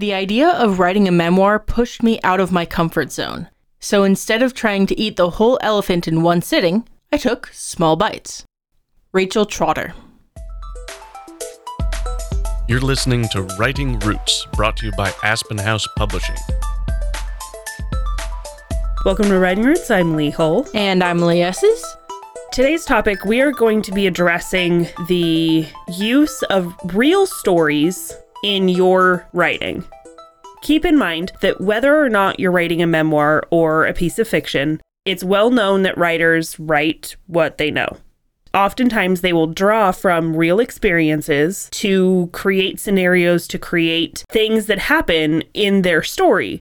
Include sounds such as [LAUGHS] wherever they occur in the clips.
The idea of writing a memoir pushed me out of my comfort zone. So instead of trying to eat the whole elephant in one sitting, I took small bites. Rachel Trotter. You're listening to Writing Roots, brought to you by Aspen House Publishing. Welcome to Writing Roots. I'm Lee Hull. And I'm Lee Esses. Today's topic, we are going to be addressing the use of real stories in your writing. Keep in mind that whether or not you're writing a memoir or a piece of fiction, it's well known that writers write what they know. Oftentimes, they will draw from real experiences to create scenarios, to create things that happen in their story.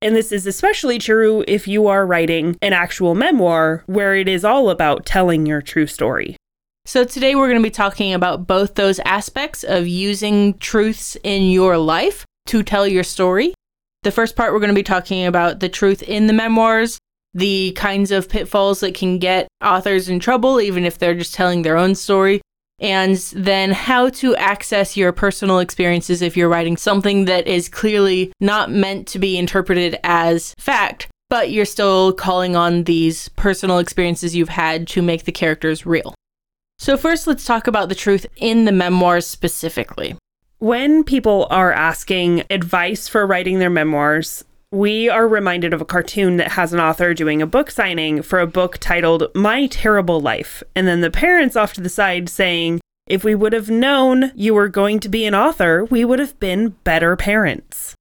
And this is especially true if you are writing an actual memoir where it is all about telling your true story. So, today we're going to be talking about both those aspects of using truths in your life to tell your story. The first part, we're going to be talking about the truth in the memoirs, the kinds of pitfalls that can get authors in trouble, even if they're just telling their own story, and then how to access your personal experiences if you're writing something that is clearly not meant to be interpreted as fact, but you're still calling on these personal experiences you've had to make the characters real. So, first, let's talk about the truth in the memoirs specifically. When people are asking advice for writing their memoirs, we are reminded of a cartoon that has an author doing a book signing for a book titled My Terrible Life. And then the parents off to the side saying, If we would have known you were going to be an author, we would have been better parents.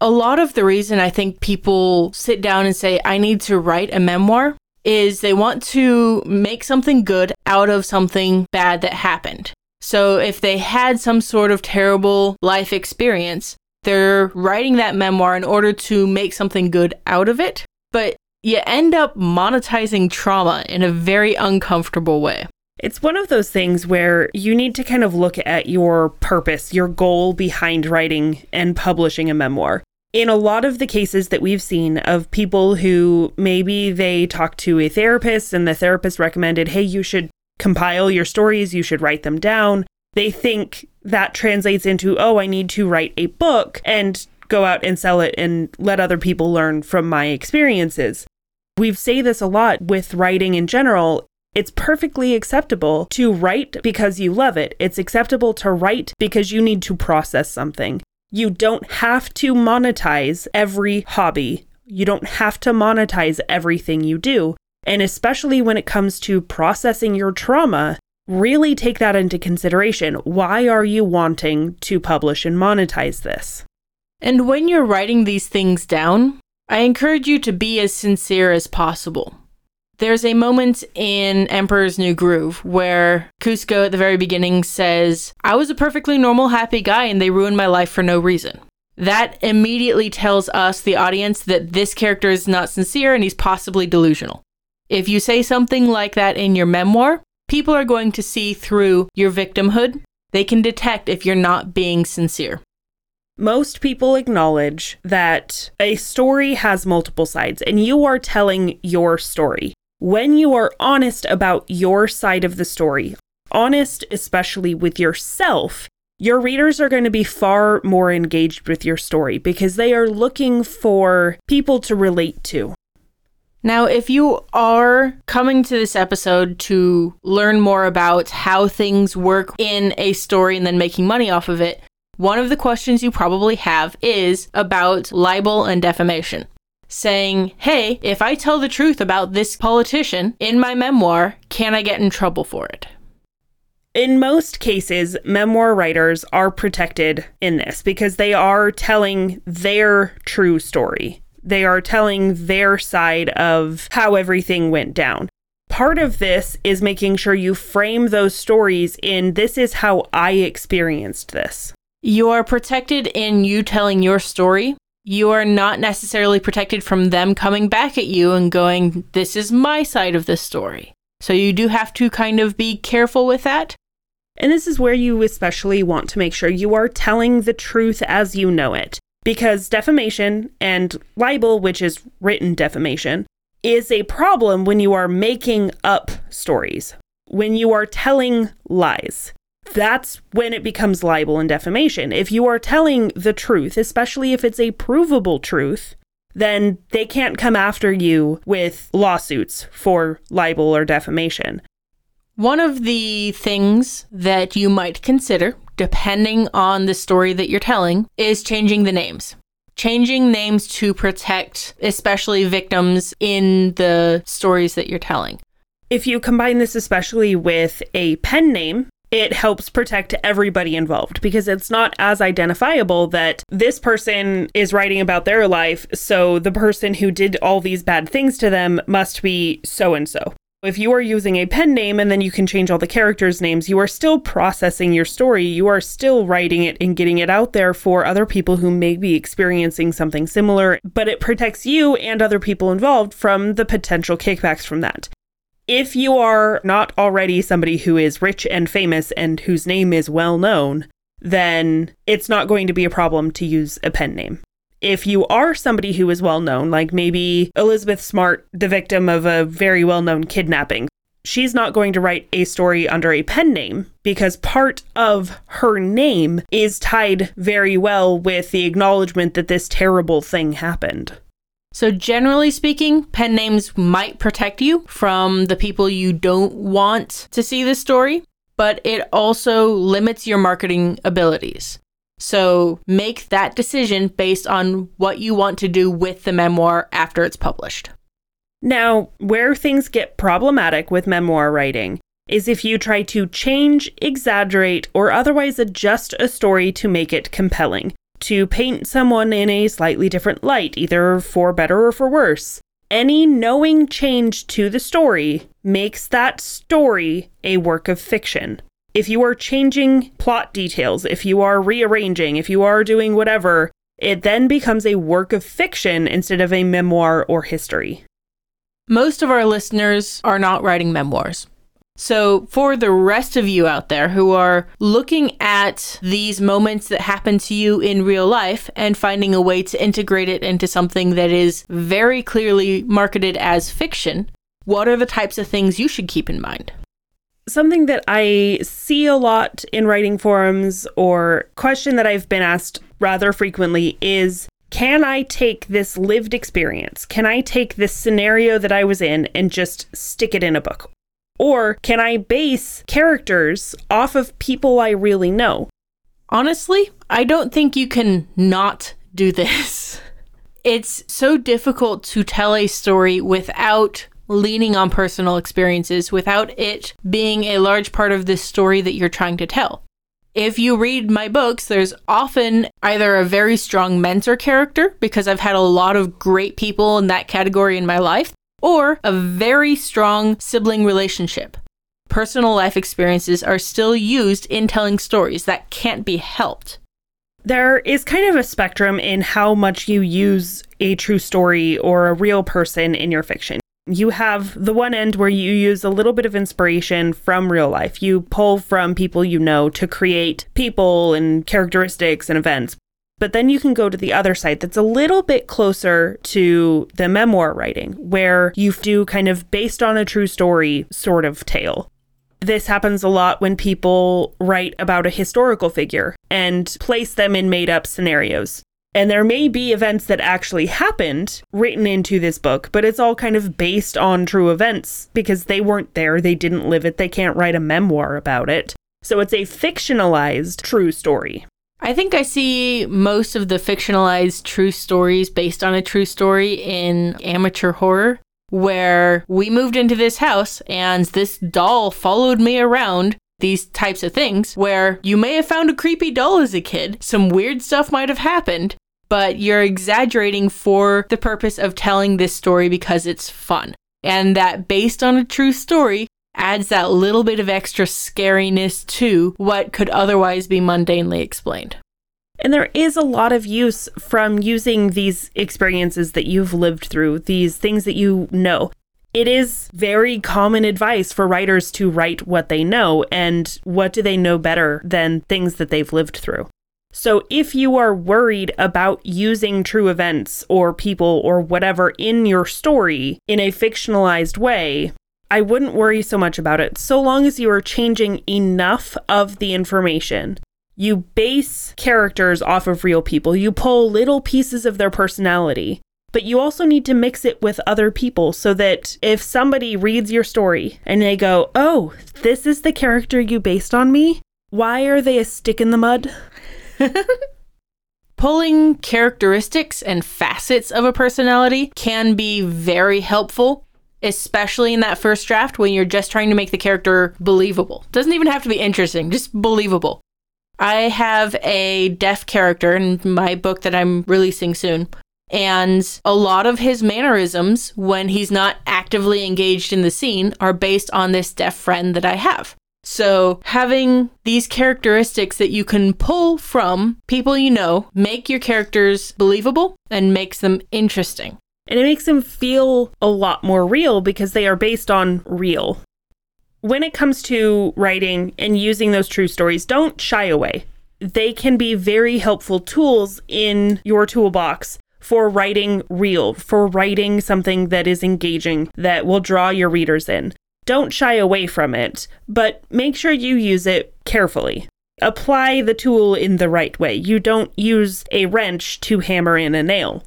A lot of the reason I think people sit down and say, I need to write a memoir is they want to make something good out of something bad that happened. So if they had some sort of terrible life experience, they're writing that memoir in order to make something good out of it. But you end up monetizing trauma in a very uncomfortable way. It's one of those things where you need to kind of look at your purpose, your goal behind writing and publishing a memoir in a lot of the cases that we've seen of people who maybe they talked to a therapist and the therapist recommended, hey, you should compile your stories, you should write them down. They think that translates into, oh, I need to write a book and go out and sell it and let other people learn from my experiences. We say this a lot with writing in general. It's perfectly acceptable to write because you love it. It's acceptable to write because you need to process something. You don't have to monetize every hobby. You don't have to monetize everything you do. And especially when it comes to processing your trauma, really take that into consideration. Why are you wanting to publish and monetize this? And when you're writing these things down, I encourage you to be as sincere as possible. There's a moment in Emperor's New Groove where Kuzco at the very beginning says, I was a perfectly normal, happy guy and they ruined my life for no reason. That immediately tells us, the audience, that this character is not sincere and he's possibly delusional. If you say something like that in your memoir, people are going to see through your victimhood. They can detect if you're not being sincere. Most people acknowledge that a story has multiple sides, and you are telling your story when you are honest about your side of the story, honest especially with yourself, your readers are going to be far more engaged with your story because they are looking for people to relate to. Now, if you are coming to this episode to learn more about how things work in a story and then making money off of it, one of the questions you probably have is about libel and defamation saying, hey, if I tell the truth about this politician in my memoir, can I get in trouble for it? In most cases, memoir writers are protected in this because they are telling their true story. They are telling their side of how everything went down. Part of this is making sure you frame those stories in this is how I experienced this. You are protected in you telling your story, you are not necessarily protected from them coming back at you and going, This is my side of the story. So you do have to kind of be careful with that. And this is where you especially want to make sure you are telling the truth as you know it. Because defamation and libel, which is written defamation, is a problem when you are making up stories, when you are telling lies. That's when it becomes libel and defamation. If you are telling the truth, especially if it's a provable truth, then they can't come after you with lawsuits for libel or defamation. One of the things that you might consider, depending on the story that you're telling, is changing the names. Changing names to protect, especially victims in the stories that you're telling. If you combine this especially with a pen name, it helps protect everybody involved because it's not as identifiable that this person is writing about their life, so the person who did all these bad things to them must be so and so. If you are using a pen name and then you can change all the characters' names, you are still processing your story. You are still writing it and getting it out there for other people who may be experiencing something similar, but it protects you and other people involved from the potential kickbacks from that if you are not already somebody who is rich and famous and whose name is well known, then it's not going to be a problem to use a pen name. If you are somebody who is well known, like maybe Elizabeth Smart, the victim of a very well known kidnapping, she's not going to write a story under a pen name because part of her name is tied very well with the acknowledgement that this terrible thing happened. So, generally speaking, pen names might protect you from the people you don't want to see this story, but it also limits your marketing abilities. So, make that decision based on what you want to do with the memoir after it's published. Now, where things get problematic with memoir writing is if you try to change, exaggerate, or otherwise adjust a story to make it compelling to paint someone in a slightly different light, either for better or for worse. Any knowing change to the story makes that story a work of fiction. If you are changing plot details, if you are rearranging, if you are doing whatever, it then becomes a work of fiction instead of a memoir or history. Most of our listeners are not writing memoirs. So, for the rest of you out there who are looking at these moments that happen to you in real life and finding a way to integrate it into something that is very clearly marketed as fiction, what are the types of things you should keep in mind? Something that I see a lot in writing forums or question that I've been asked rather frequently is can I take this lived experience? Can I take this scenario that I was in and just stick it in a book? Or can I base characters off of people I really know? Honestly, I don't think you can not do this. [LAUGHS] It's so difficult to tell a story without leaning on personal experiences, without it being a large part of the story that you're trying to tell. If you read my books, there's often either a very strong mentor character, because I've had a lot of great people in that category in my life, or a very strong sibling relationship. Personal life experiences are still used in telling stories that can't be helped. There is kind of a spectrum in how much you use a true story or a real person in your fiction. You have the one end where you use a little bit of inspiration from real life. You pull from people you know to create people and characteristics and events. But then you can go to the other side that's a little bit closer to the memoir writing, where you do kind of based on a true story sort of tale. This happens a lot when people write about a historical figure and place them in made up scenarios. And there may be events that actually happened written into this book, but it's all kind of based on true events because they weren't there, they didn't live it, they can't write a memoir about it. So it's a fictionalized true story. I think I see most of the fictionalized true stories based on a true story in amateur horror, where we moved into this house and this doll followed me around. These types of things, where you may have found a creepy doll as a kid, some weird stuff might have happened, but you're exaggerating for the purpose of telling this story because it's fun. And that based on a true story adds that little bit of extra scariness to what could otherwise be mundanely explained. And there is a lot of use from using these experiences that you've lived through, these things that you know. It is very common advice for writers to write what they know, and what do they know better than things that they've lived through? So, if you are worried about using true events or people or whatever in your story in a fictionalized way, I wouldn't worry so much about it so long as you are changing enough of the information. You base characters off of real people, you pull little pieces of their personality, but you also need to mix it with other people so that if somebody reads your story and they go, oh, this is the character you based on me, why are they a stick in the mud? [LAUGHS] Pulling characteristics and facets of a personality can be very helpful, especially in that first draft when you're just trying to make the character believable. Doesn't even have to be interesting, just believable. I have a deaf character in my book that I'm releasing soon. And a lot of his mannerisms when he's not actively engaged in the scene are based on this deaf friend that I have. So, having these characteristics that you can pull from people you know make your characters believable and makes them interesting. And it makes them feel a lot more real because they are based on real. When it comes to writing and using those true stories, don't shy away. They can be very helpful tools in your toolbox for writing real, for writing something that is engaging, that will draw your readers in. Don't shy away from it, but make sure you use it carefully. Apply the tool in the right way. You don't use a wrench to hammer in a nail.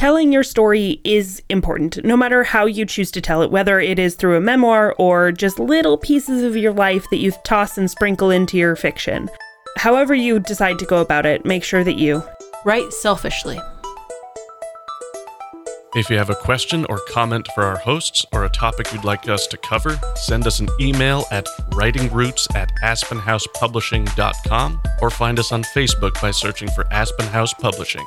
Telling your story is important, no matter how you choose to tell it, whether it is through a memoir or just little pieces of your life that you toss and sprinkle into your fiction. However, you decide to go about it, make sure that you write selfishly. If you have a question or comment for our hosts or a topic you'd like us to cover, send us an email at writingroots at aspenhousepublishing.com or find us on Facebook by searching for Aspen House Publishing.